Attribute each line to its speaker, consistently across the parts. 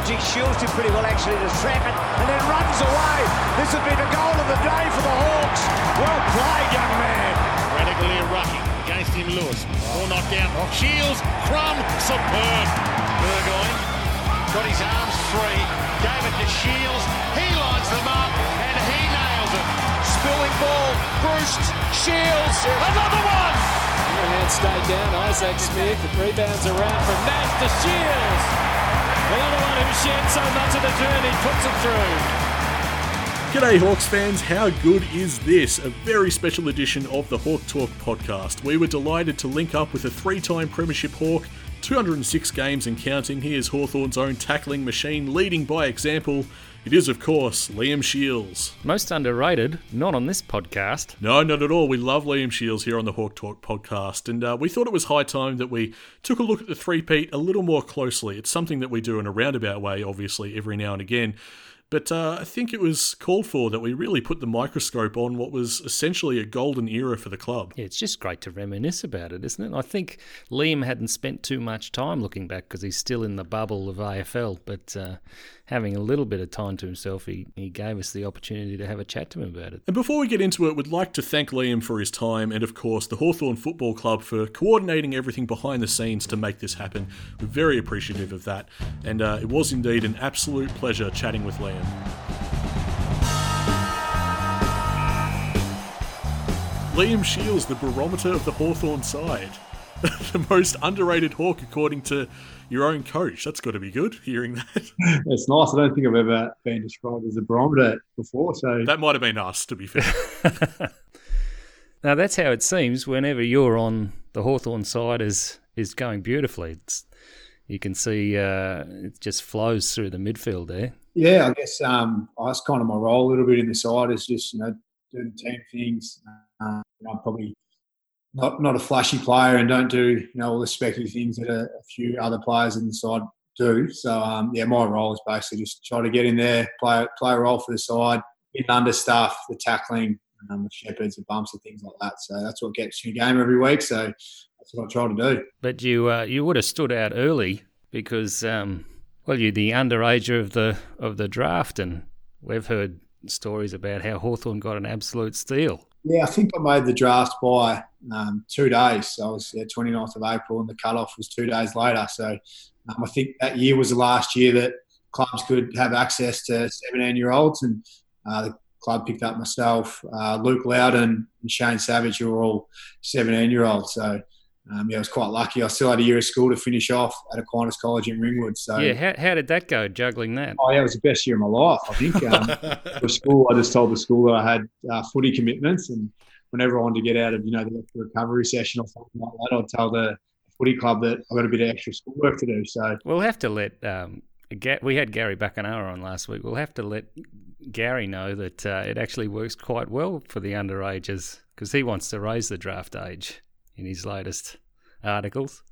Speaker 1: Shiels. He Shiels did pretty well actually to trap it and then runs away. This would be the goal of the day for the Hawks. Well played, young man.
Speaker 2: Radically Rucky against him, Lewis. All knocked down. Oh. Shiels, Crumb, superb. Burgoyne got his arms free, gave it to Shiels. He lines them up and he nails it.
Speaker 1: Spilling ball. Breust Shiels. Another one.
Speaker 3: The hand stayed down. Isaac Smith. The rebounds around from Nash to Shiels. Another one who shared so much of the journey puts it through.
Speaker 4: G'day, Hawks fans. How good is this? A very special edition of the Hawk Talk podcast. We were delighted to link up with a three time Premiership Hawk, 206 games and counting. He is Hawthorn's own tackling machine, leading by example. It is, of course, Liam Shiels.
Speaker 5: Most underrated, not on this podcast.
Speaker 4: No, not at all. We love Liam Shiels here on the Hawk Talk podcast, and uh, we thought it was high time that we took a look at the three-peat a little more closely. It's something that we do in a roundabout way, obviously, every now and again. But uh, I think it was called for that we really put the microscope on what was essentially a golden era for the club.
Speaker 5: Yeah, it's just great to reminisce about it, isn't it? I think Liam hadn't spent too much time looking back because he's still in the bubble of AFL, but uh, having a little bit of time to himself, he, he gave us the opportunity to have a chat to him about it.
Speaker 4: And before we get into it, we'd like to thank Liam for his time and, of course, the Hawthorn Football Club for coordinating everything behind the scenes to make this happen. We're very appreciative of that, and uh, it was indeed an absolute pleasure chatting with Liam. Liam Shiels, the barometer of the Hawthorn side. the most underrated Hawk, according to your own coach. That's got to be good, hearing that.
Speaker 6: It's nice. I don't think I've ever been described as a barometer before. So
Speaker 4: That might have been us, to be fair.
Speaker 5: Now that's how it seems whenever you're on the Hawthorn side is is going beautifully. It's, you can see uh, it just flows through the midfield there.
Speaker 6: yeah, I guess um, that's kind of my role a little bit in the side is just you know doing team things. Uh, you know, I'm probably not not a flashy player and don't do you know all the specky things that a, a few other players in the side do. So um, yeah, my role is basically just try to get in there, play play a role for the side, in under stuff, the tackling, um, the shepherds, the bumps, and things like that. So that's what gets you game every week. So that's what I try to do.
Speaker 5: But you uh, you would have stood out early because um, well you're the underager of the of the draft, and we've heard stories about how Hawthorn got an absolute steal.
Speaker 6: Yeah, I think I made the draft by um, two days. So I was yeah, 29th of April, and the cut-off was two days later. So um, I think that year was the last year that clubs could have access to 17-year-olds, and uh, the club picked up myself, uh, Luke Loudon, and Shane Savage, who were all 17-year-olds. So um, yeah, I was quite lucky. I still had a year of school to finish off at Aquinas College in Ringwood. So
Speaker 5: Yeah, how, how did that go, juggling that?
Speaker 6: Oh, yeah, it was the best year of my life, I think. Um, for school, I just told the school that I had uh, footy commitments, and whenever I wanted to get out of, you know, the recovery session or something like that, I'd tell the footy club that I've got a bit of extra schoolwork to do. So,
Speaker 5: We'll have to let um, we had Gary Buckenara on last week. We'll have to let Gary know that uh, it actually works quite well for the underages because he wants to raise the draft age in his latest articles.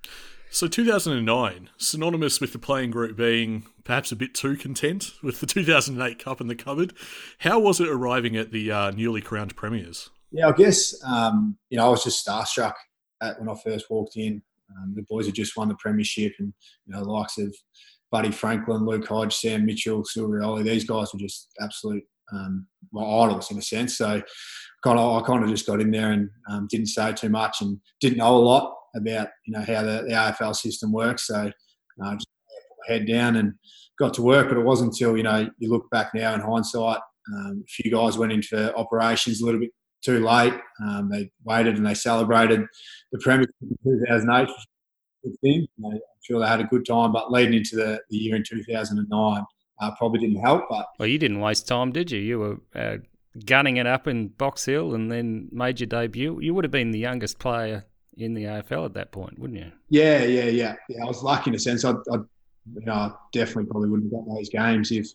Speaker 4: So 2009, synonymous with the playing group being perhaps a bit too content with the 2008 Cup in the cupboard. How was it arriving at the uh, newly crowned premiers?
Speaker 6: yeah, I guess, um, you know, I was just starstruck at, when I first walked in. Um, the boys had just won the premiership and, you know, the likes of Buddy Franklin, Luke Hodge, Sam Mitchell, Cyril Rioli, these guys were just absolute um, my idols in a sense. So kind of, I kind of just got in there and um, didn't say too much and didn't know a lot about you know how the, the AFL system works. So uh, just put my head down and got to work. But it wasn't until you know you look back now in hindsight, um, a few guys went into operations a little bit too late. Um, they waited and they celebrated the Premiership in 2008. Thing. I'm sure they had a good time, but leading into the, the year in 2009 uh, probably didn't help. But
Speaker 5: Well, you didn't waste time, did you? You were uh, gunning it up in Box Hill and then made your debut. You would have been the youngest player in the AFL at that point, wouldn't you?
Speaker 6: Yeah, yeah, yeah, yeah. I was lucky in a sense. I, I you know, I definitely probably wouldn't have got those games if,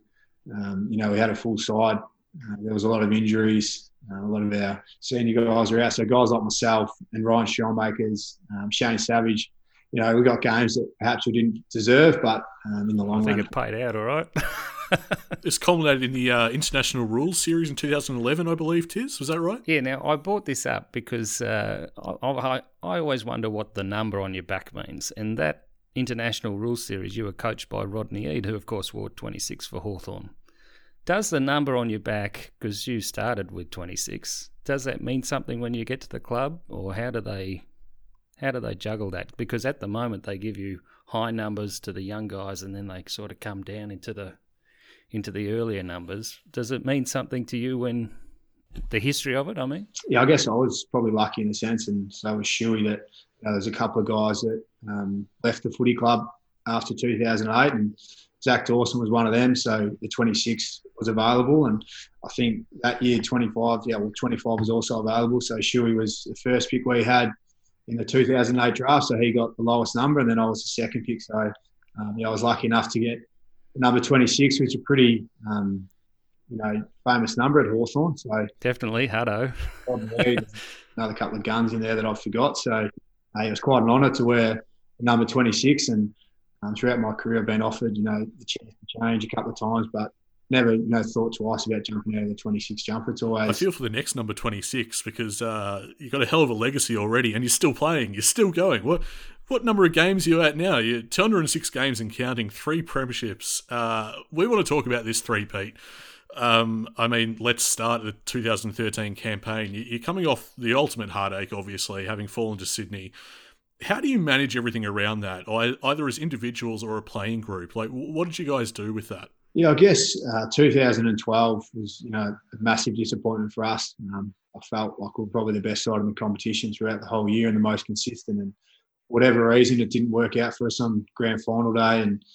Speaker 6: um, you know, we had a full side. Uh, there was a lot of injuries. Uh, a lot of our senior guys were out. So guys like myself and Ryan Schoenmakers, um, Shane Savage, you know, we got games that perhaps we didn't deserve, but um, in the long I
Speaker 5: think
Speaker 6: run,
Speaker 5: it paid out all right.
Speaker 4: This culminated in the uh, International Rules Series in 2011, I believe, Tiz. Was that right?
Speaker 5: Yeah, now I brought this up because uh, I, I, I always wonder what the number on your back means, and that international rules series, you were coached by Rodney Eade, who of course wore 26 for Hawthorn. Does the number on your back, because you started with 26, does that mean something when you get to the club, or how do they how do they juggle that? Because at the moment they give you high numbers to the young guys, and then they sort of come down into the into the earlier numbers. Does it mean something to you when the history of it? I mean,
Speaker 6: yeah, I guess I was probably lucky in a sense, and so was Schoey that you know, there's a couple of guys that um, left the footy club after 2008, and Zach Dawson was one of them. So the 26 was available, and I think that year 25, yeah, well 25 was also available. So Schoey was the first pick we had in the 2008 draft, so he got the lowest number, and then I was the second pick. So um, yeah, I was lucky enough to get number 26, which is a pretty um, you know famous number at Hawthorn. So
Speaker 5: definitely Hutto.
Speaker 6: another couple of guns in there that I forgot. So uh, it was quite an honour to wear number 26 and um, throughout my career, I've been offered, you know, the chance to change a couple of times, but never, you know, thought twice about jumping out of the 26 jumper. It's always.
Speaker 4: I feel for the next number 26 because uh, you've got a hell of a legacy already, and you're still playing. You're still going. What what number of games are you at now? You're 206 games and counting, three premierships. Uh, we want to talk about this three-peat. Um, I mean, let's start the 2013 campaign. You're coming off the ultimate heartache, obviously, having fallen to Sydney how do you manage everything around that, either as individuals or a playing group? Like, what did you guys do with that?
Speaker 6: Yeah, I guess uh, 2012 was, you know, a massive disappointment for us. Um, I felt like we were probably the best side in the competition throughout the whole year and the most consistent. And whatever reason, it didn't work out for us on grand final day. And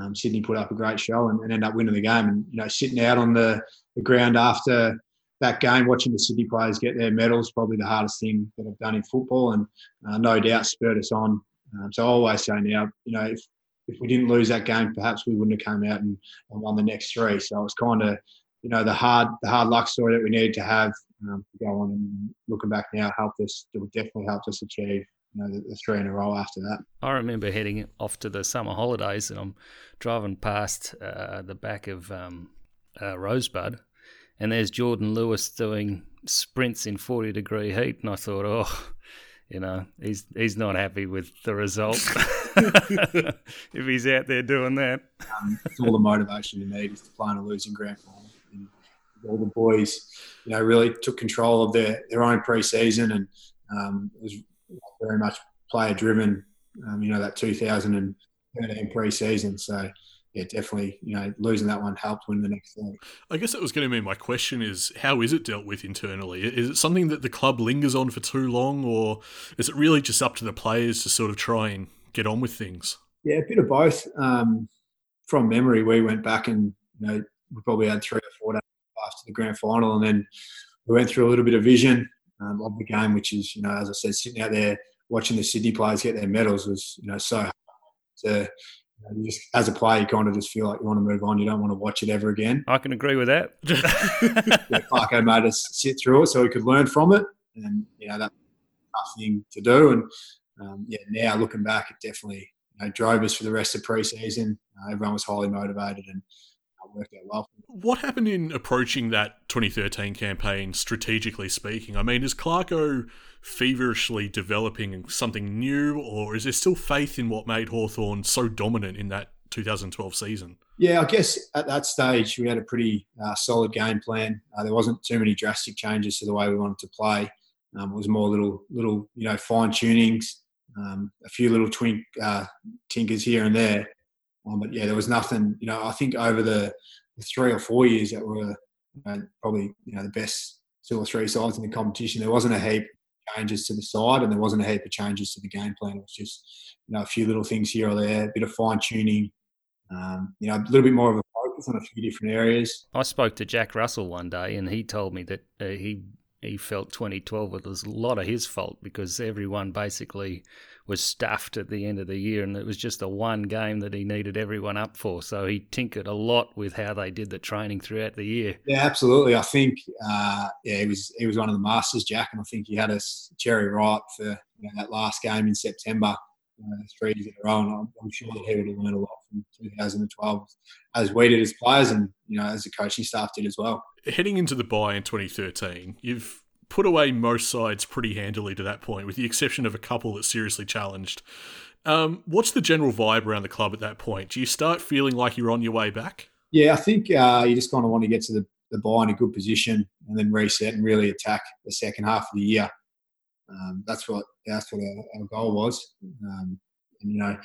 Speaker 6: um, Sydney put up a great show and, and ended up winning the game. And you know, sitting out on the, the ground after that game, watching the Sydney players get their medals, probably the hardest thing that I've done in football, and uh, no doubt spurred us on. Um, so I always say now, you know, if if we didn't lose that game, perhaps we wouldn't have come out and, and won the next three. So it was kind of, you know, the hard the hard luck story that we needed to have um, to go on. And looking back now, helped us. It definitely helped us achieve you know, the, the, three in a row after that.
Speaker 5: I remember heading off to the summer holidays, and I'm driving past uh, the back of um, uh, Rosebud, and there's Jordan Lewis doing sprints in 40 degree heat, and I thought, oh, you know, he's he's not happy with the result if he's out there doing that.
Speaker 6: Um, it's all the motivation you need is to play in a losing grand final. And all the boys, you know, really took control of their, their own pre-season and um, it was very much player driven. Um, you know, that 2013 pre-season. So yeah, definitely, you know, losing that one helped win the next thing.
Speaker 4: I guess that was going to be my question: is how is it dealt with internally? Is it something that the club lingers on for too long, or is it really just up to the players to sort of try and get on with things?
Speaker 6: Yeah, a bit of both. Um, from memory, we went back and you know we probably had three or four days after the grand final, and then we went through a little bit of vision um, of the game, which is you know as I said, sitting out there watching the Sydney players get their medals was you know so hard to you just, as a player, you kind of just feel like you want to move on. You don't want to watch it ever again.
Speaker 5: I can agree with that.
Speaker 6: yeah, Clarko made us sit through it so we could learn from it, and you know that's a tough thing to do. And um, yeah, now looking back, it definitely you know, drove us for the rest of pre-season. Uh, everyone was highly motivated and uh, worked out well.
Speaker 4: What happened in approaching that 2013 campaign, strategically speaking? I mean, is Clarko feverishly developing something new, or is there still faith in what made Hawthorn so dominant in that 2012 season?
Speaker 6: Yeah, I guess at that stage we had a pretty uh, solid game plan. Uh, there wasn't too many drastic changes to the way we wanted to play. Um, it was more little, little, you know, fine tunings, um, a few little twink uh, tinkers here and there. Um, but yeah, there was nothing. You know, I think over the, the three or four years that were probably you know the best two or three sides in the competition, there wasn't a heap of changes to the side, and there wasn't a heap of changes to the game plan. It was just you know a few little things here or there, a bit of fine tuning, um, you know, a little bit more of a focus on a few different areas.
Speaker 5: I spoke to Jack Russell one day, and he told me that uh, he he felt 2012 was a lot of his fault because everyone basically was stuffed at the end of the year, and it was just the one game that he needed everyone up for. So he tinkered a lot with how they did the training throughout the year.
Speaker 6: Yeah, absolutely. I think uh, yeah, he was he was one of the masters, Jack, and I think he had us cherry ripe for you know, that last game in September. Uh, three years in a row, and I'm, I'm, sure that he would have learned a lot from 2012, as we did as players, and you know as the coaching staff did as well.
Speaker 4: Heading into the buy in 2013, you've put away most sides pretty handily to that point, with the exception of a couple that seriously challenged. Um, what's the general vibe around the club at that point? Do you start feeling like you're on your way back?
Speaker 6: Yeah, I think uh, you just kind of want to get to the, the bye in a good position and then reset and really attack the second half of the year. Um, that's what that's what our, our goal was. Um, and, you know,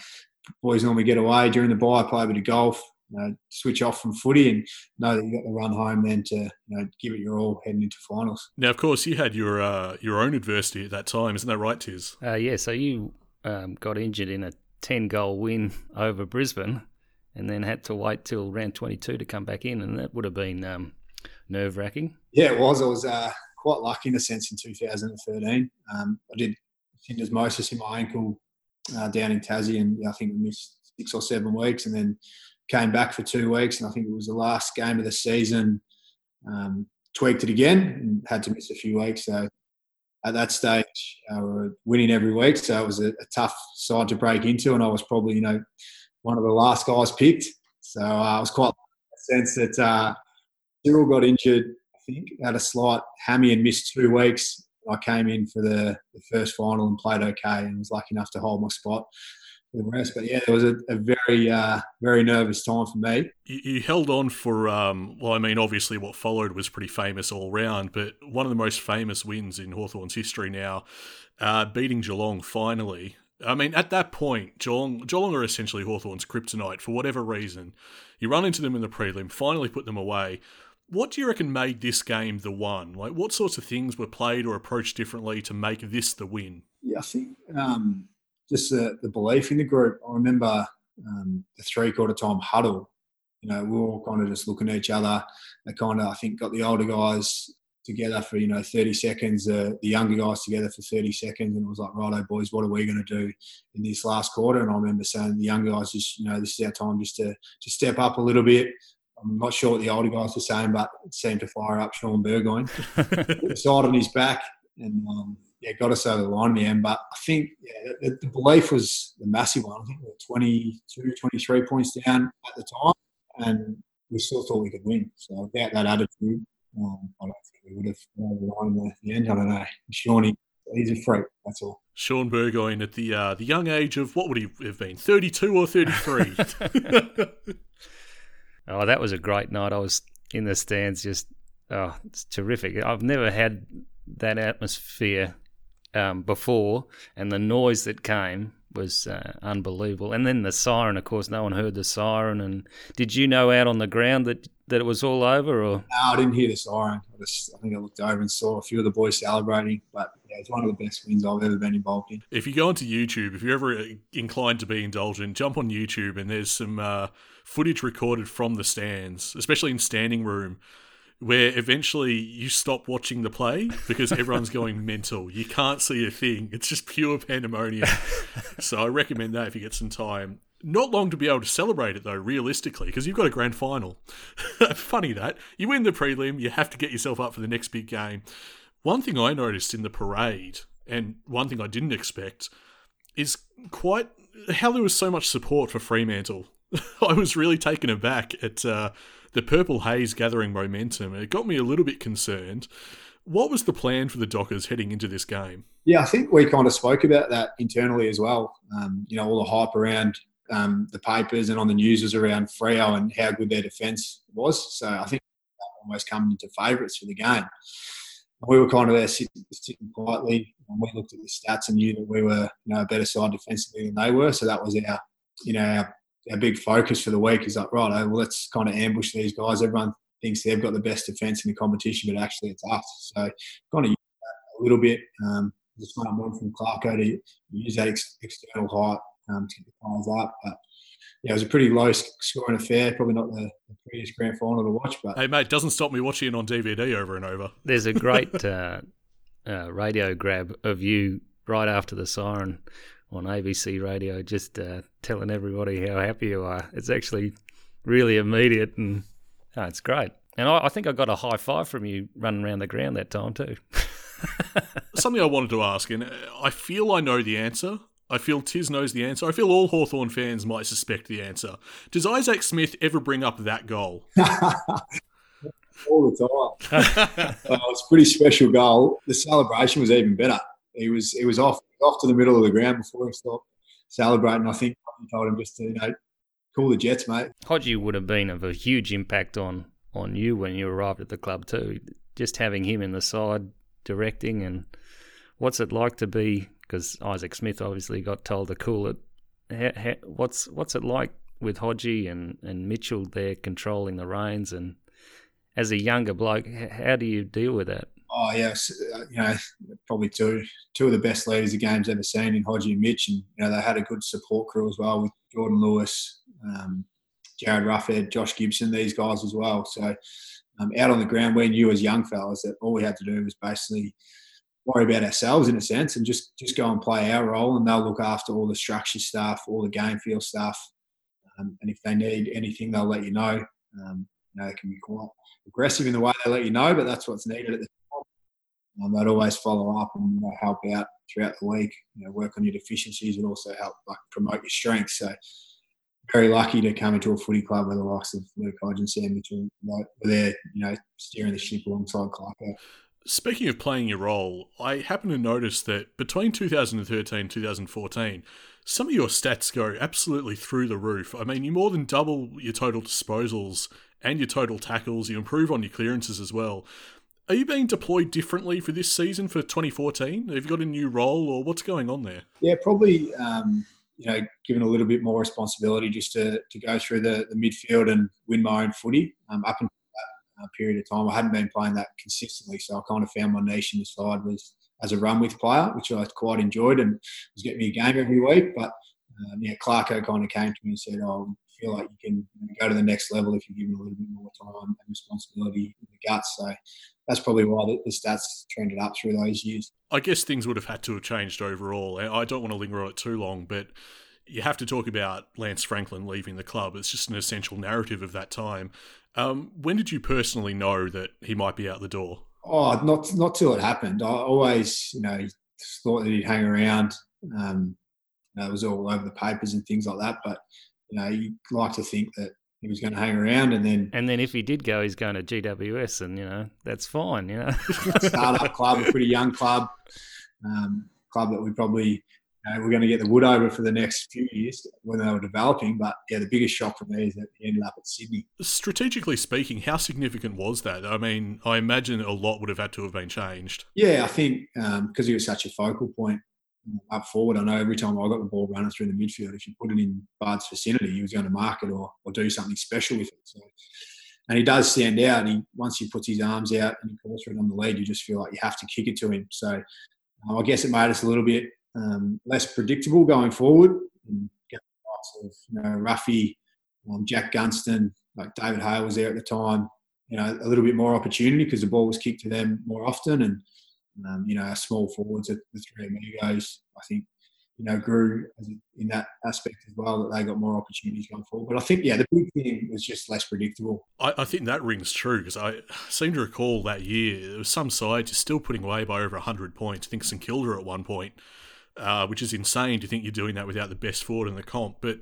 Speaker 6: boys normally get away during the bye, play a bit of golf, you know, switch off from footy, and know that you got the run home then to you know give it your all heading into finals.
Speaker 4: Now, of course, you had your uh, your own adversity at that time, isn't that right, Tiz?
Speaker 5: Uh, yeah, so you um, got injured in a ten goal win over Brisbane, and then had to wait till round twenty two to come back in, and that would have been um, nerve wracking.
Speaker 6: Yeah, it was. I was uh, quite lucky in a sense in 2013. Um, I did syndesmosis in my ankle uh, down in Tassie, and I think we missed six or seven weeks, and then came back for two weeks, and I think it was the last game of the season. Um, tweaked it again and had to miss a few weeks. So at that stage, uh, we were winning every week, so it was a, a, tough side to break into, and I was probably you know one of the last guys picked. So uh, I was quite lucky in the sense that uh, Cyril got injured. Think had a slight hammy and missed two weeks. I came in for the, the first final and played okay, and was lucky enough to hold my spot the rest. But yeah, it was a, a very, uh, very nervous time for me.
Speaker 4: You, you held on for, um, well, I mean, obviously what followed was pretty famous all round, but one of the most famous wins in Hawthorn's history now, uh, beating Geelong finally. I mean, at that point, Geelong, Geelong are essentially Hawthorn's kryptonite for whatever reason. You run into them in the prelim, finally put them away. What do you reckon made this game the one? Like, what sorts of things were played or approached differently to make this the win?
Speaker 6: Yeah, I think um, just the, the belief in the group. I remember um, the three quarter time huddle. You know, we were all kind of just looking at each other. They kind of, I think, got the older guys together for you know 30 seconds, uh, the younger guys together for 30 seconds, and it was like, righto, boys, what are we going to do in this last quarter? And I remember saying the younger guys, just you know, this is our time just to to step up a little bit. I'm not sure what the older guys were saying, but it seemed to fire up Shaun Burgoyne. side on his back, and um, yeah, got us over the line in the end. But I think yeah, the, the, belief was the massive one. I think we were 22, 23 points down at the time, and we still thought we could win. So without that attitude, um, I don't think we would have won the line in the, the end. I don't know. Shawnee, he's a freak. That's all.
Speaker 4: Shaun Burgoyne at the uh, the young age of what would he have been, thirty two or thirty three?
Speaker 5: oh, that was a great night. I was in the stands, just oh, it's terrific. I've never had that atmosphere um, before, and the noise that came was uh, unbelievable. And then the siren, of course, no one heard the siren. And did you know out on the ground that, that it was all over? Or
Speaker 6: no, I didn't hear the siren. I, just, I think I looked over and saw a few of the boys celebrating. But yeah, it's one of the best wins I've ever been involved in.
Speaker 4: If you go onto YouTube, if you're ever inclined to be indulgent, jump on YouTube and there's some uh, footage recorded from the stands, especially in standing room where eventually you stop watching the play because everyone's going mental. You can't see a thing. It's just pure pandemonium. so I recommend that if you get some time. Not long to be able to celebrate it though, realistically, because you've got a grand final. Funny that. You win the prelim, you have to get yourself up for the next big game. One thing I noticed in the parade, and one thing I didn't expect, is quite how there was so much support for Fremantle. I was really taken aback at uh, the purple haze gathering momentum. It got me a little bit concerned. What was the plan for the Dockers heading into this game?
Speaker 6: Yeah, I think we kind of spoke about that internally as well. Um, you know, all the hype around um, the papers and on the news was around Freo and how good their defence was. So I think almost coming into favourites for the game. we were kind of there sitting, sitting quietly, and we looked at the stats and knew that we were, you know, a better side defensively than they were. So that was our, you know, our our big focus for the week is like, right, well, let's kind of ambush these guys. Everyone thinks they've got the best defence in the competition, but actually it's us. So kind of use that a little bit. Um, the smart move from Clarko to use that ex- external height um, to get the players up. But yeah, it was a pretty low scoring affair. Probably not the, the prettiest grand final to watch. But
Speaker 4: hey, mate, doesn't stop me watching it on DVD over and over.
Speaker 5: There's a great uh, uh, radio grab of you right after the siren on ABC radio, just uh, telling everybody how happy you are. It's actually really immediate, and oh, it's great. And I, I, think I got a high five from you running around the ground that time too.
Speaker 4: Something I wanted to ask, and I feel I know the answer. I feel Tiz knows the answer. I feel all Hawthorn fans might suspect the answer. Does Isaac Smith ever bring up that goal?
Speaker 6: all the time. uh, it's a pretty special goal. The celebration was even better. He was he was off off to the middle of the ground before he stopped celebrating. I think I told him just to you know cool the jets, mate.
Speaker 5: Hodgie would have been of a huge impact on on you when you arrived at the club too. Just having him in the side directing and what's it like to be because Isaac Smith obviously got told to cool it. How, how, what's what's it like with Hodgie and, and Mitchell there controlling the reins and as a younger bloke, how do you deal with that?
Speaker 6: Oh yes, uh, you know probably two two of the best leaders the game's ever seen in Hodgie and Mitch, and you know they had a good support crew as well with Jordan Lewis, um, Jarryd Roughead, Josh Gibson, these guys as well. So um, out on the ground, we knew as young fellas that all we had to do was basically worry about ourselves in a sense and just just go and play our role, and they'll look after all the structure stuff, all the game feel stuff, um, and if they need anything, they'll let you know. Um, you know, they can be quite aggressive in the way they let you know, but that's what's needed at the. Um, they'd always follow up and you know, help out throughout the week. You know, work on your deficiencies and also help like promote your strengths. So very lucky to come into a footy club with the likes of Luke Hodge and Sam Mitchell. Like, were there, you know, steering the ship alongside Clarko.
Speaker 4: Speaking of playing your role, I happen to notice that between 2013 and 2014, some of your stats go absolutely through the roof. I mean, you more than double your total disposals and your total tackles. You improve on your clearances as well. Are you being deployed differently for this season for 2014? Have you got a new role or what's going on there?
Speaker 6: Yeah, probably. Um, you know, given a little bit more responsibility just to, to go through the, the midfield and win my own footy. Um, up until that uh, period of time, I hadn't been playing that consistently, so I kind of found my niche in the side was as a run with player, which I quite enjoyed and was getting me a game every week. But um, yeah, Clarko kind of came to me and said, "Oh, feel like you can go to the next level if you give him a little bit more time and responsibility in the guts." So that's probably why the, the, stats trended up through those years.
Speaker 4: I guess things would have had to have changed overall. I don't want to linger on it too long, but you have to talk about Lance Franklin leaving the club. It's just an essential narrative of that time. Um, when did you personally know that he might be out the door?
Speaker 6: Oh, not not till it happened. I always, you know, thought that he'd hang around. Um, you know, it was all over the papers and things like that. But you know, you like to think that he was going to hang around, and then
Speaker 5: and then if he did go, he's going to GWS, and you know that's fine. You know,
Speaker 6: startup club, a pretty young club, um, club that we probably you know, we're going to get the wood over for the next few years when they were developing. But yeah, the biggest shock for me is that he ended up at Sydney.
Speaker 4: Strategically speaking, how significant was that? I mean, I imagine a lot would have had to have been changed.
Speaker 6: Yeah, I think because um, he was such a focal point up forward. I know every time I got the ball running through the midfield, if you put it in Bud's vicinity, he was going to mark it or, or do something special with it. So, and he does stand out. He once he puts his arms out and he calls for it on the lead, you just feel like you have to kick it to him. So um, I guess it made us a little bit um, less predictable going forward. And get of you know Roughy, um, Jack Gunston, like David Hale was there at the time. You know, a little bit more opportunity because the ball was kicked to them more often, and um, you know, our small forwards, at the three amigos, I think, you know, grew in that aspect as well, that they got more opportunities going forward. But I think, yeah, the big thing was just less predictable.
Speaker 4: I, I think that rings true because I seem to recall that year there was some side just still putting away by over 100 points. I think St Kilda at one point, uh, which is insane to think you're doing that without the best forward in the comp. But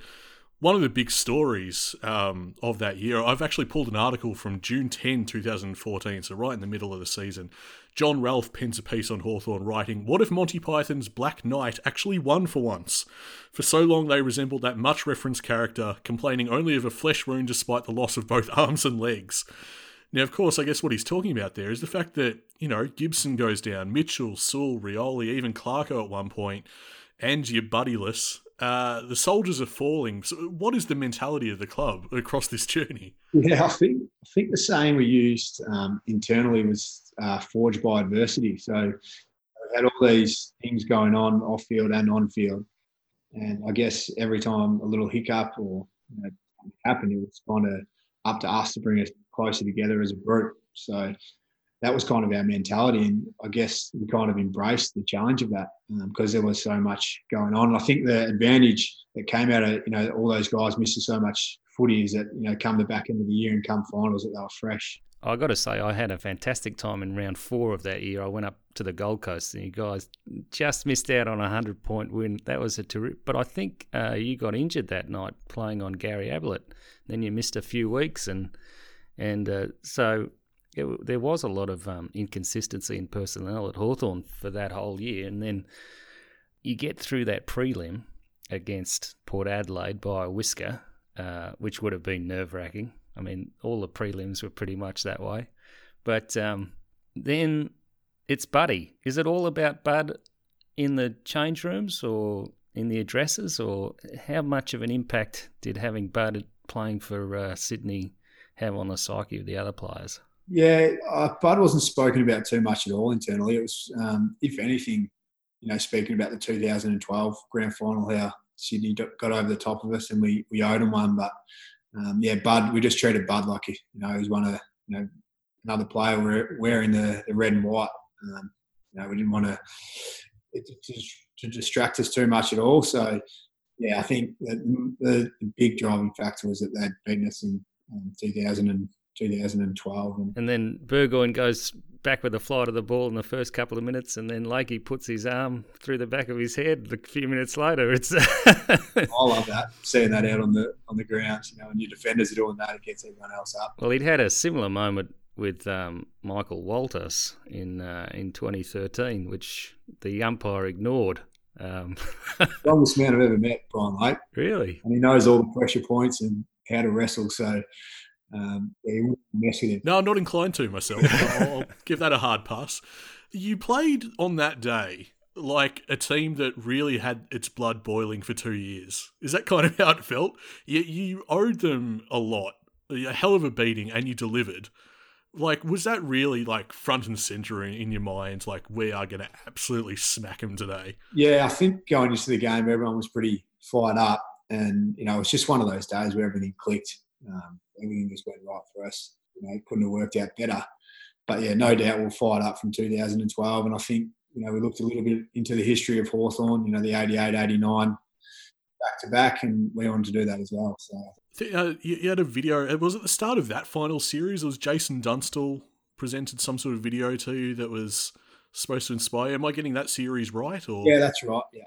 Speaker 4: one of the big stories um, of that year, I've actually pulled an article from June 10, 2014, so right in the middle of the season. John Ralph pens a piece on Hawthorn writing, What if Monty Python's Black Knight actually won for once? For so long they resembled that much referenced character, complaining only of a flesh wound despite the loss of both arms and legs. Now, of course, I guess what he's talking about there is the fact that, you know, Gibson goes down, Mitchell, Sewell, Rioli, even Clarko at one point, and you're buddyless uh, the soldiers are falling. So what is the mentality of the club across this journey?
Speaker 6: Yeah, I think I think the saying we used um, internally was uh, "forged by adversity." So we had all these things going on off field and on field, and I guess every time a little hiccup or you know, happened, it was kind of up to us to bring us closer together as a group. So that was kind of our mentality. And I guess we kind of embraced the challenge of that because um, there was so much going on. And I think the advantage that came out of, you know, all those guys missing so much footy is that, you know, come the back end of the year and come finals that they were fresh.
Speaker 5: I got to say, I had a fantastic time in round four of that year. I went up to the Gold Coast, and you guys just missed out on a hundred point win. That was a terrific. But I think uh, you got injured that night playing on Gary Ablett. Then you missed a few weeks, and and uh, so it, there was a lot of um, inconsistency in personnel at Hawthorn for that whole year. And then you get through that prelim, against Port Adelaide by a whisker, uh, which would have been nerve wracking. I mean, all the prelims were pretty much that way. But um, then it's Buddy. Is it all about Bud in the change rooms or in the addresses, or how much of an impact did having Bud playing for uh, Sydney have on the psyche of the other players?
Speaker 6: Yeah, uh, Bud wasn't spoken about too much at all internally. It was, um, if anything, you know, speaking about the 2012 grand final, how Sydney got over the top of us and we, we owed them one. But um, yeah, Bud, we just treated Bud like, you know, he's one of, you know, another player wearing the, the red and white. Um, you know, we didn't want to, to, to distract us too much at all. So, yeah, I think the, the, big driving factor was that they'd beaten us in um, 2000 and 2012. And,
Speaker 5: and then Burgoyne goes back with a flight of the ball in the first couple of minutes, and then Lakey puts his arm through the back of his head a few minutes later. It's
Speaker 6: I love that seeing that out on the on the ground. You know, and your defenders are doing that, it gets everyone else up.
Speaker 5: Well, he'd had a similar moment with um, Michael Walters in uh, in 2013, which the umpire ignored. Um,
Speaker 6: Longest man I've ever met, Brian Lake.
Speaker 5: Really?
Speaker 6: And he knows all the pressure points and how to wrestle. So um, yeah, mess with him.
Speaker 4: No, I'm not inclined to myself. I'll give that a hard pass. You played on that day like a team that really had its blood boiling for two years. Is that kind of how it felt? You, you owed them a lot, a hell of a beating, and you delivered. Like, was that really like front and center in, in your mind? Like, we are going to absolutely smack them today.
Speaker 6: Yeah, I think going into the game, everyone was pretty fired up, and you know, it was just one of those days where everything clicked. Um, everything just went right for us. You know, couldn't have worked out better. But yeah, no doubt we'll fired up from 2012, and I think you know we looked a little bit into the history of Hawthorn. You know, the 88, 89 back to back, and we wanted to do that as well. So
Speaker 4: uh, you had a video. It was at the start of that final series. It was Jason Dunstall presented some sort of video to you that was supposed to inspire. Am I getting that series right? Or
Speaker 6: yeah, that's right. Yeah,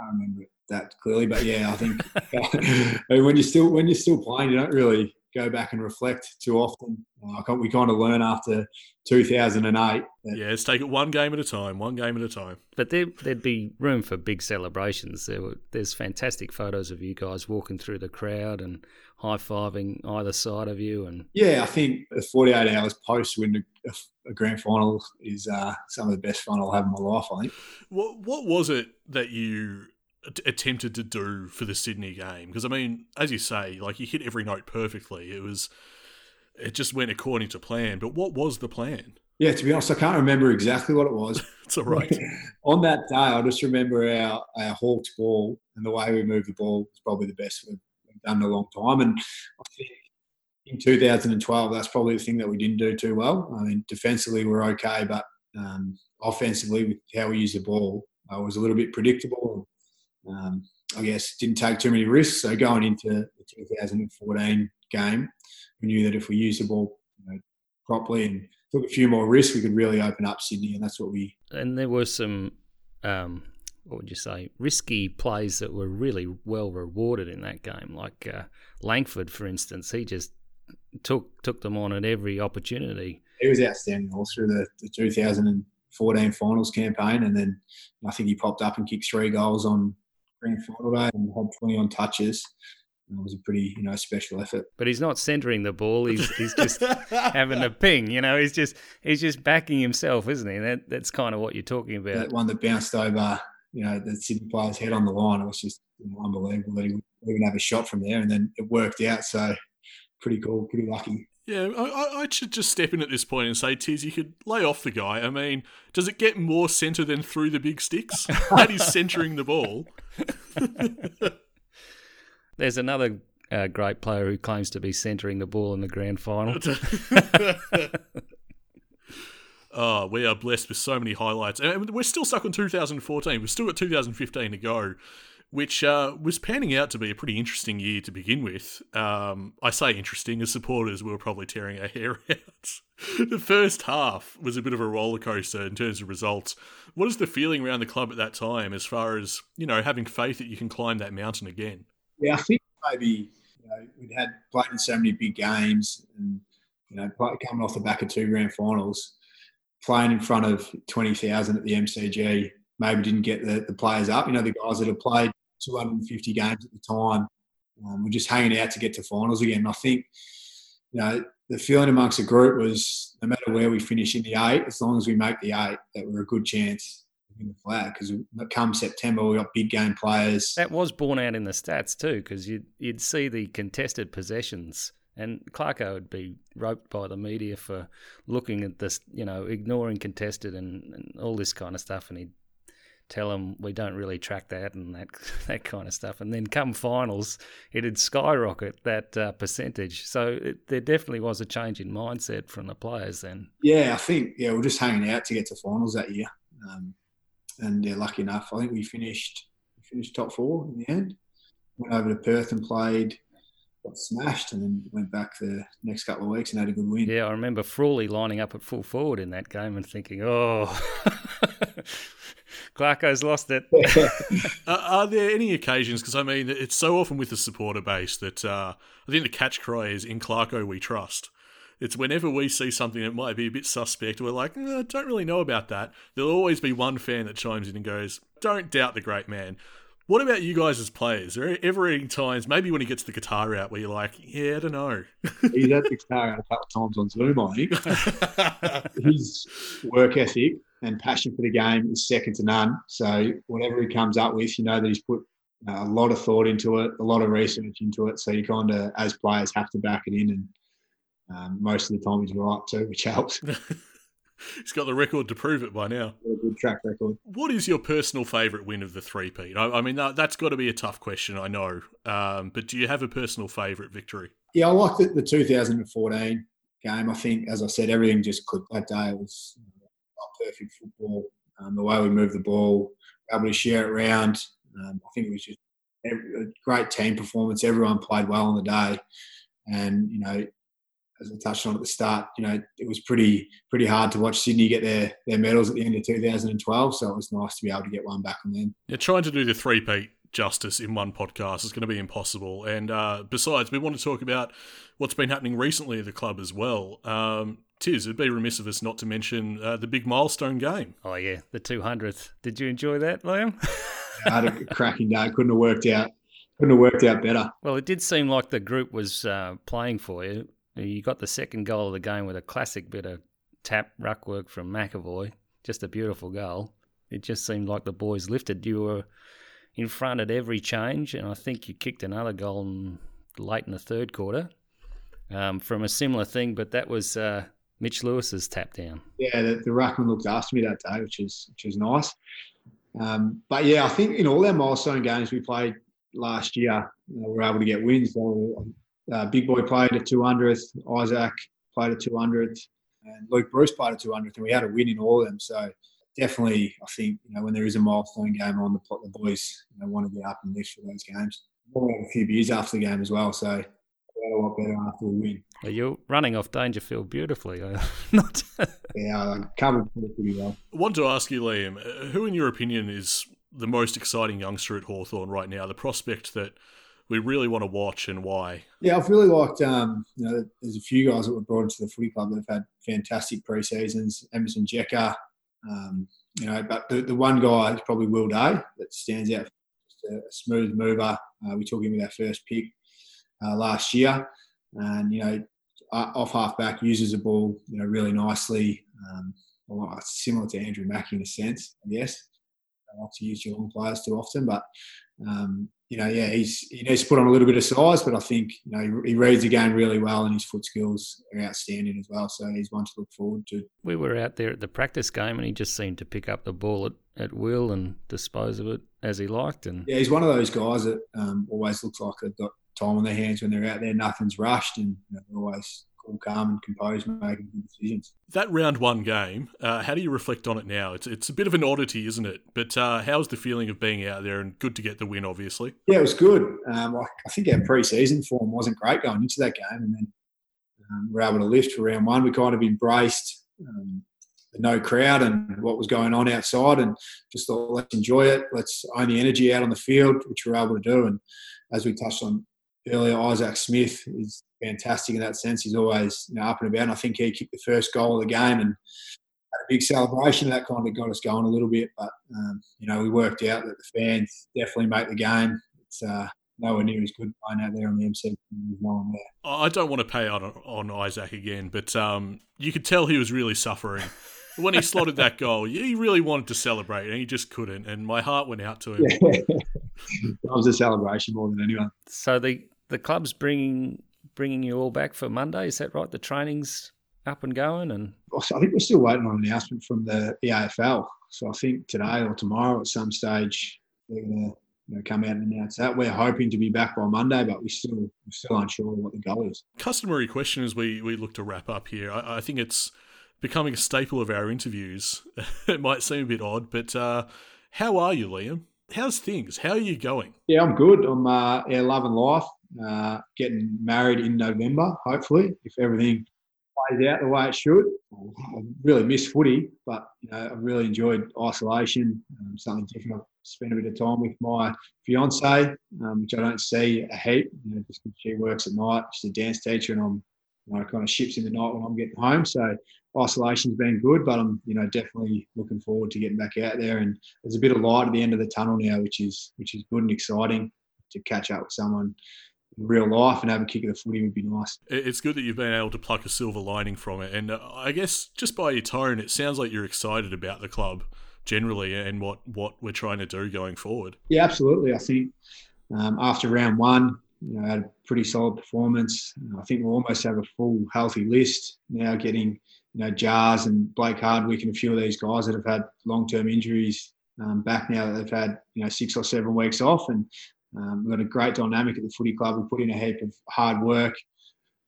Speaker 6: I remember that clearly. But yeah, I think when you're still when you're still playing, you don't really go back and reflect too often. Uh, we kind of learn after 2008.
Speaker 4: yeah, let's take it one game at a time, one game at a time.
Speaker 5: But there, would be room for big celebrations. There were, there's fantastic photos of you guys walking through the crowd and high fiving either side of you. And
Speaker 6: yeah, I think the 48 hours post win a, a grand final is uh, some of the best fun I'll have in my life. I think.
Speaker 4: What What was it that you attempted to do for the Sydney game. Because I mean, as you say, like you hit every note perfectly. It was, it just went according to plan. But what was the plan?
Speaker 6: Yeah, to be honest, I can't remember exactly what it was.
Speaker 4: it's all right.
Speaker 6: On that day, I just remember our, our Hawks ball and the way we moved the ball was probably the best we've, done in a long time. And I think in 2012, that's probably the thing that we didn't do too well. I mean, defensively, we're okay, but um, offensively, with how we use the ball, uh, was a little bit predictable um, I guess didn't take too many risks. So going into the 2014 game, we knew that if we used the ball you know, properly and took a few more risks, we could really open up Sydney, and that's what we.
Speaker 5: And there were some, um, what would you say, risky plays that were really well rewarded in that game. Like uh, Langford, for instance, he just took took them on at every opportunity.
Speaker 6: He was outstanding all through the, the 2014 finals campaign, and then I think he popped up and kicked three goals on grand final day and had 20 on touches. it was a pretty, you know, special effort.
Speaker 5: But he's not centering the ball. He's he's just having a ping. You know, he's just he's just backing himself, isn't he? That that's kind of what you're talking about.
Speaker 6: That one that bounced over, you know, the Sydney player's head on the line. It was just unbelievable that he would even have a shot from there, and then it worked out. So pretty cool, pretty lucky.
Speaker 4: Yeah, I, I, should just step in at this point and say, Tiz, you could lay off the guy. I mean, does it get more centre than through the big sticks? that is centering the ball.
Speaker 5: There's another uh, great player who claims to be centering the ball in the grand final.
Speaker 4: oh, we are blessed with so many highlights. And we're still stuck on 2014. We've still got 2015 to go which uh, was panning out to be a pretty interesting year to begin with. Um, I say interesting, as supporters, we were probably tearing our hair out. the first half was a bit of a roller coaster in terms of results. What is the feeling around the club at that time, as far as you know, having faith that you can climb that mountain again?
Speaker 6: Yeah, I think maybe you know, we'd had played in so many big games, and you know, coming off the back of two grand finals, playing in front of twenty thousand at the MCG maybe didn't get the, the players up. You know, the guys that have played 250 games at the time. Um, we're just hanging out to get to finals again. And I think, you know, the feeling amongst the group was no matter where we finish in the eight, as long as we make the eight, that we're a good chance win the flag. Because come September, we got big game players.
Speaker 5: That was borne out in the stats too, because you'd you'd see the contested possessions, and Clarko would be roped by the media for looking at this, you know, ignoring contested and, and all this kind of stuff, and he'd tell them we don't really track that and that that kind of stuff. And then come finals, it'd skyrocket that uh, percentage. So it, there definitely was a change in mindset from the players then.
Speaker 6: Yeah, I think yeah we're just hanging out to get to finals that year, um, and yeah, lucky enough, I think we finished we finished top four in the end. Went over to Perth and played. Got smashed and then went back the next couple of weeks and had a good win.
Speaker 5: Yeah, I remember Frawley lining up at full forward in that game and thinking, oh, Clarko's lost it.
Speaker 4: uh, are there any occasions? Because I mean, it's so often with the supporter base that uh, I think the catch cry is "In Clarko we trust." It's whenever we see something that might be a bit suspect, we're like, eh, I don't really know about that. There'll always be one fan that chimes in and goes, "Don't doubt the great man." What about you guys as players? Are there ever any times, maybe when he gets the guitar out, where you're like, yeah, I don't know.
Speaker 6: He's had the guitar out a couple of times on Zoom, I think. His work ethic and passion for the game is second to none. So whatever he comes up with, you know that he's put a lot of thought into it, a lot of research into it. So you kind of, as players, have to back it in, and um, most of the time he's right too, which helps.
Speaker 4: he's got the record to prove it by now.
Speaker 6: Good track record.
Speaker 4: What is your personal favourite win of the three-peat? I, I mean, that, has got to be a tough question, I know. Um, but do you have a personal favourite victory?
Speaker 6: Yeah, I like the, the 2014 game. I think, as I said, everything just clicked that day. It was perfect football. Um, the way we moved the ball, able to share it around. Um, I think it was just a great team performance. Everyone played well on the day, and you know, as I touched on at the start, you know, it was pretty pretty hard to watch Sydney get their their medals at the end of 2012. So it was nice to be able to get one back on them.
Speaker 4: Yeah, trying to do the three-peat justice in one podcast is going to be impossible. And uh, besides, we want to talk about what's been happening recently at the club as well. Um, Tiz, it'd be remiss of us not to mention uh, the big milestone game.
Speaker 5: Oh yeah, the 200th. Did you enjoy that, Liam?
Speaker 6: I had a cracking day. Couldn't have worked out. Couldn't have worked out better.
Speaker 5: Well, it did seem like the group was uh, playing for you. You got the second goal of the game with a classic bit of tap ruck work from McEvoy. Just a beautiful goal. It just seemed like the boys lifted. You were in front at every change, and I think you kicked another goal in, late in the third quarter um, from a similar thing, but that was uh, Mitch Lewis's tap down.
Speaker 6: Yeah, the, the ruckman looked after me that day, which is which is nice. Um, but yeah, I think in all our milestone games we played last year, you know, we were able to get wins. So, uh, Big Boy played a 200th, Isaac played a 200th, and Luke Breust played a 200th, and we had a win in all of them. So definitely, I think you know when there is a milestone game on, the, the boys you know, want to get up and lift for those games. We'll have a few beers after the game as well, so a lot better after we win.
Speaker 5: Are you running off Dangerfield beautifully? Not.
Speaker 6: yeah, I covered pretty well.
Speaker 4: I want to ask you, Liam, uh, who in your opinion is the most exciting youngster at Hawthorn right now? The prospect that we really want to watch and why?
Speaker 6: Yeah, I've really liked. Um, you know, there's a few guys that were brought into the footy club that have had fantastic pre seasons. Emerson Jeka, um, you know, but the, the one guy is probably Will Day that stands out. Just a, smooth mover. Uh, we took him with our first pick uh, last year, and you know, off half back uses the ball, you know, really nicely. Um, well, similar to Andrew Mack in a sense, I guess. I like to use Geelong players too often, but um, you know, yeah, he's he needs to put on a little bit of size, but I think you know he, he, reads the game really well, and his foot skills are outstanding as well. So he's one to look forward to.
Speaker 5: We were out there at the practice game, and he just seemed to pick up the ball at, at will and dispose of it as he liked. And
Speaker 6: yeah, he's one of those guys that um, always looks like they've got time on their hands when they're out there. Nothing's rushed, and you know, always cool, calm, and composed, making good decisions.
Speaker 4: That round one game, uh, how do you reflect on it now? It's it's a bit of an oddity, isn't it? But uh, how's the feeling of being out there and good to get the win, obviously?
Speaker 6: Yeah, it was good. Um, I think our pre-season form wasn't great going into that game, and then um, we are able to lift for round one. We kind of embraced. Um, no crowd and what was going on outside, and just thought, let's enjoy it. Let's own the energy out on the field, which we are able to do. And as we touched on earlier, Isaac Smith is fantastic in that sense. He's always you know, up and about. And I think he kicked the first goal of the game, and had a big celebration. That kind of got us going a little bit. But um, you know, we worked out that the fans definitely make the game. It's uh, nowhere near as good playing out there on the MC. There's no one there.
Speaker 4: I don't want to pay on on Isaac again, but um, you could tell he was really suffering. when he slotted that goal, he really wanted to celebrate and he just couldn't. And my heart went out to him.
Speaker 6: Yeah. that was a celebration more than anyone.
Speaker 5: So the the club's bringing bringing you all back for Monday. Is that right? The training's up and going, and
Speaker 6: I think we're still waiting on an announcement from the, the AFL. So I think today or tomorrow at some stage they're going to you know, come out and announce that. We're hoping to be back by Monday, but we still we're still unsure what the goal is.
Speaker 4: Customary question as we we look to wrap up here. I, I think it's becoming a staple of our interviews. it might seem a bit odd, but uh, how are you, Liam? How's things? How are you going?
Speaker 6: Yeah, I'm good. I'm uh, yeah, loving life. Uh, getting married in November, hopefully, if everything plays out the way it should. I really miss footy, but you know, I really enjoyed isolation, um, something different. I've spent a bit of time with my fiance, um, which I don't see a heap, you know, just she works at night. She's a dance teacher, and I'm you know, kind of ships in the night when I'm getting home. So isolation's been good, but I'm you know definitely looking forward to getting back out there. And there's a bit of light at the end of the tunnel now, which is which is good and exciting to catch up with someone real life and have a kick at the footy would be nice.
Speaker 4: It's good that you've been able to pluck a silver lining from it, and uh, I guess just by your tone, it sounds like you're excited about the club generally and what what we're trying to do going forward.
Speaker 6: Yeah, absolutely. I think um, after round one, you know, had a pretty solid performance. I think we'll almost have a full healthy list now. Getting you know Jars and Blake Hardwick and a few of these guys that have had long-term injuries um, back now that they've had you know six or seven weeks off, and um, we've got a great dynamic at the footy club. We put in a heap of hard work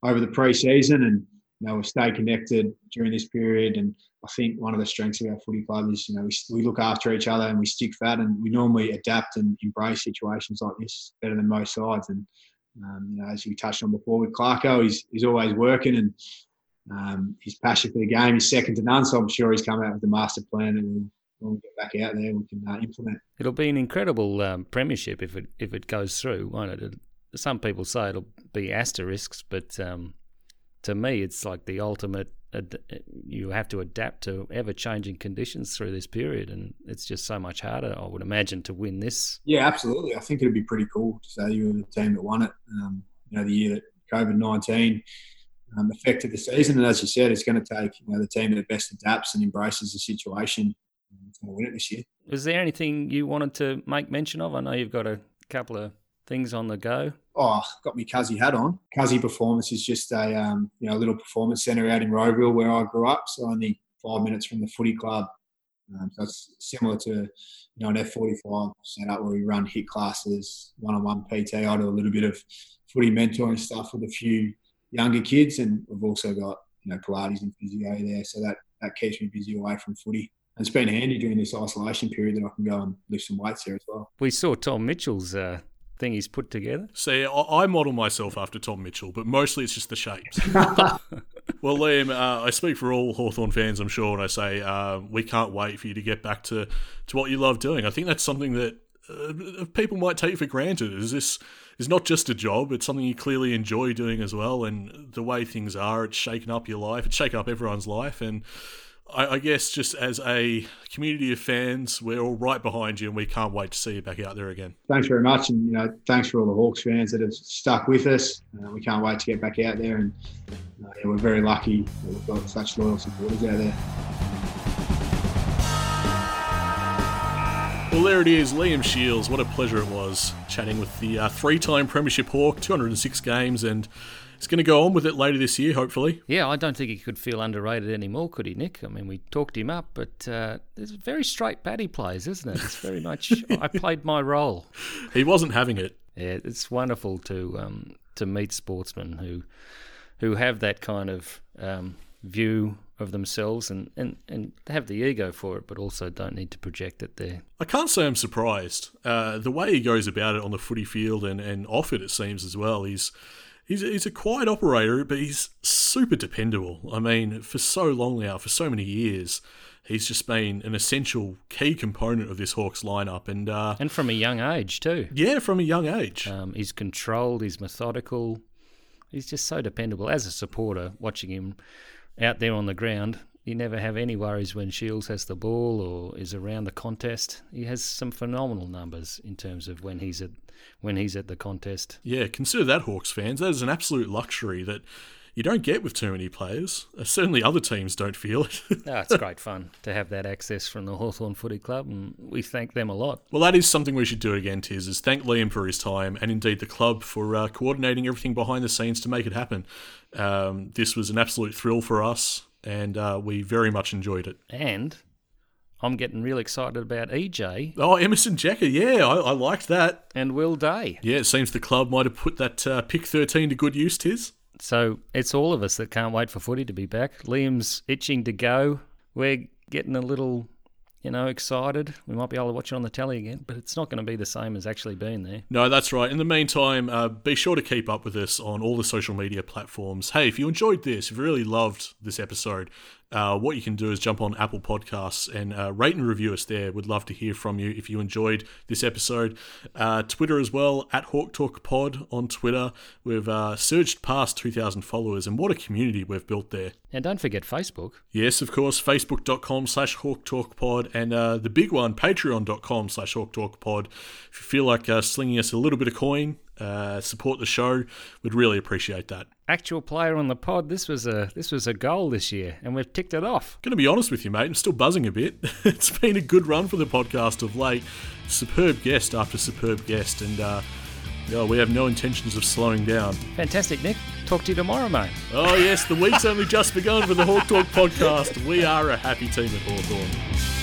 Speaker 6: over the pre-season, and you know we've stayed connected during this period. And I think one of the strengths of our footy club is you know we, we look after each other and we stick fat, and we normally adapt and embrace situations like this better than most sides. And um, you know, as we touched on before with Clarko, he's he's always working and um, his passion for the game is second to none. So I'm sure he's come out with a master plan and we'll, we'll get back out there we can uh, implement.
Speaker 5: It'll be an incredible um, premiership if it if it goes through, won't it? Some people say it'll be asterisks, but um, to me, it's like the ultimate. You have to adapt to ever changing conditions through this period, and it's just so much harder. I would imagine to win this.
Speaker 6: Yeah, absolutely. I think it'd be pretty cool to say you were the team that won it. Um, you know, the year that COVID nineteen um, affected the season. And as you said, it's going to take you know, the team that best adapts and embraces the situation win it this year.
Speaker 5: Was there anything you wanted to make mention of? I know you've got a couple of things on the go.
Speaker 6: Oh, got me Cuzzy hat on. Cuzzy Performance is just a um, you know a little performance centre out in Rowville where I grew up, so only five minutes from the footy club. Um, so it's similar to you know an F45 setup where we run hit classes, one-on-one PT. I do a little bit of footy mentoring stuff with a few younger kids, and we've also got you know Pilates and physio there, so that that keeps me busy away from footy. And it's been handy during this isolation period that I can go and lift some weights there as well.
Speaker 5: We saw Tom Mitchell's uh, thing he's put together.
Speaker 4: See, I model myself after Tom Mitchell, but mostly it's just the shapes. well, Liam, uh, I speak for all Hawthorn fans, I'm sure, and I say uh, we can't wait for you to get back to, to what you love doing. I think that's something that uh, people might take for granted. Is this is not just a job; it's something you clearly enjoy doing as well. And the way things are, it's shaken up your life. It's shaken up everyone's life. And I, I, guess just as a community of fans, we're all right behind you, and we can't wait to see you back out there again.
Speaker 6: Thanks very much, and you know, thanks for all the Hawks fans that have stuck with us. Uh, we can't wait to get back out there, and uh, yeah, we're very lucky that we've got such loyal supporters out there.
Speaker 4: Well, there it is, Liam Shiels. What a pleasure it was chatting with the uh, three time Premiership Hawk, 206 games, and he's going to go on with it later this year, hopefully.
Speaker 5: Yeah, I don't think he could feel underrated anymore, could he, Nick? I mean, we talked him up, but uh, it's very straight bat he plays, isn't it? It's very much, I played my role.
Speaker 4: He wasn't having it.
Speaker 5: Yeah, it's wonderful to um, to meet sportsmen who who have that kind of um, view of themselves and, and, and have the ego for it, but also don't need to project it there.
Speaker 4: I can't say I'm surprised. Uh, the way he goes about it on the footy field and, and off it, it seems as well. He's he's he's a quiet operator, but he's super dependable. I mean, for so long now, for so many years, he's just been an essential key component of this Hawks lineup, and uh,
Speaker 5: and from a young age too.
Speaker 4: Yeah, from a young age.
Speaker 5: Um, he's controlled. He's methodical. He's just so dependable. As a supporter, watching him out there on the ground, you never have any worries when Shiels has the ball or is around the contest. He has some phenomenal numbers in terms of when he's at when he's at the contest.
Speaker 4: Yeah, consider that, Hawks fans. That is an absolute luxury that you don't get with too many players. Uh, certainly, other teams don't feel it.
Speaker 5: oh, it's great fun to have that access from the Hawthorn Footy Club, and we thank them a lot.
Speaker 4: well, that is something we should do again, Tizz, is thank Liam for his time and indeed the club for uh, coordinating everything behind the scenes to make it happen. Um, this was an absolute thrill for us, and uh, we very much enjoyed it.
Speaker 5: And I'm getting real excited about EJ
Speaker 4: Oh, Emerson Jeka, yeah, I, I liked that.
Speaker 5: and Will Day.
Speaker 4: Yeah, it seems the club might have put that uh, pick 13 to good use, Tizz.
Speaker 5: So it's all of us that can't wait for footy to be back. Liam's itching to go. We're getting a little, you know, excited. We might be able to watch it on the telly again, but it's not going to be the same as actually being there.
Speaker 4: No, that's right. In the meantime, uh, be sure to keep up with us on all the social media platforms. Hey, if you enjoyed this, if you really loved this episode, uh, what you can do is jump on Apple Podcasts and uh, rate and review us there. We'd love to hear from you if you enjoyed this episode. Uh, Twitter as well, at Hawk Talk Pod on Twitter. We've uh, surged past 2,000 followers, and what a community we've built there.
Speaker 5: And don't forget Facebook.
Speaker 4: Yes, of course, facebook.com slash Hawk Talk Pod, and uh, the big one, patreon.com slash Hawk Talk Pod. If you feel like uh, slinging us a little bit of coin, uh, support the show, we'd really appreciate that.
Speaker 5: Actual player on the pod. This was a this was a goal this year, and we've ticked it off.
Speaker 4: Going to be honest with you, mate, I'm still buzzing a bit. it's been a good run for the podcast of late. Superb guest after superb guest, and uh, yeah, we have no intentions of slowing down.
Speaker 5: Fantastic, Nick. Talk to you tomorrow, mate.
Speaker 4: Oh, yes, the week's only just begun for the Hawk Talk podcast. We are a happy team at Hawthorn.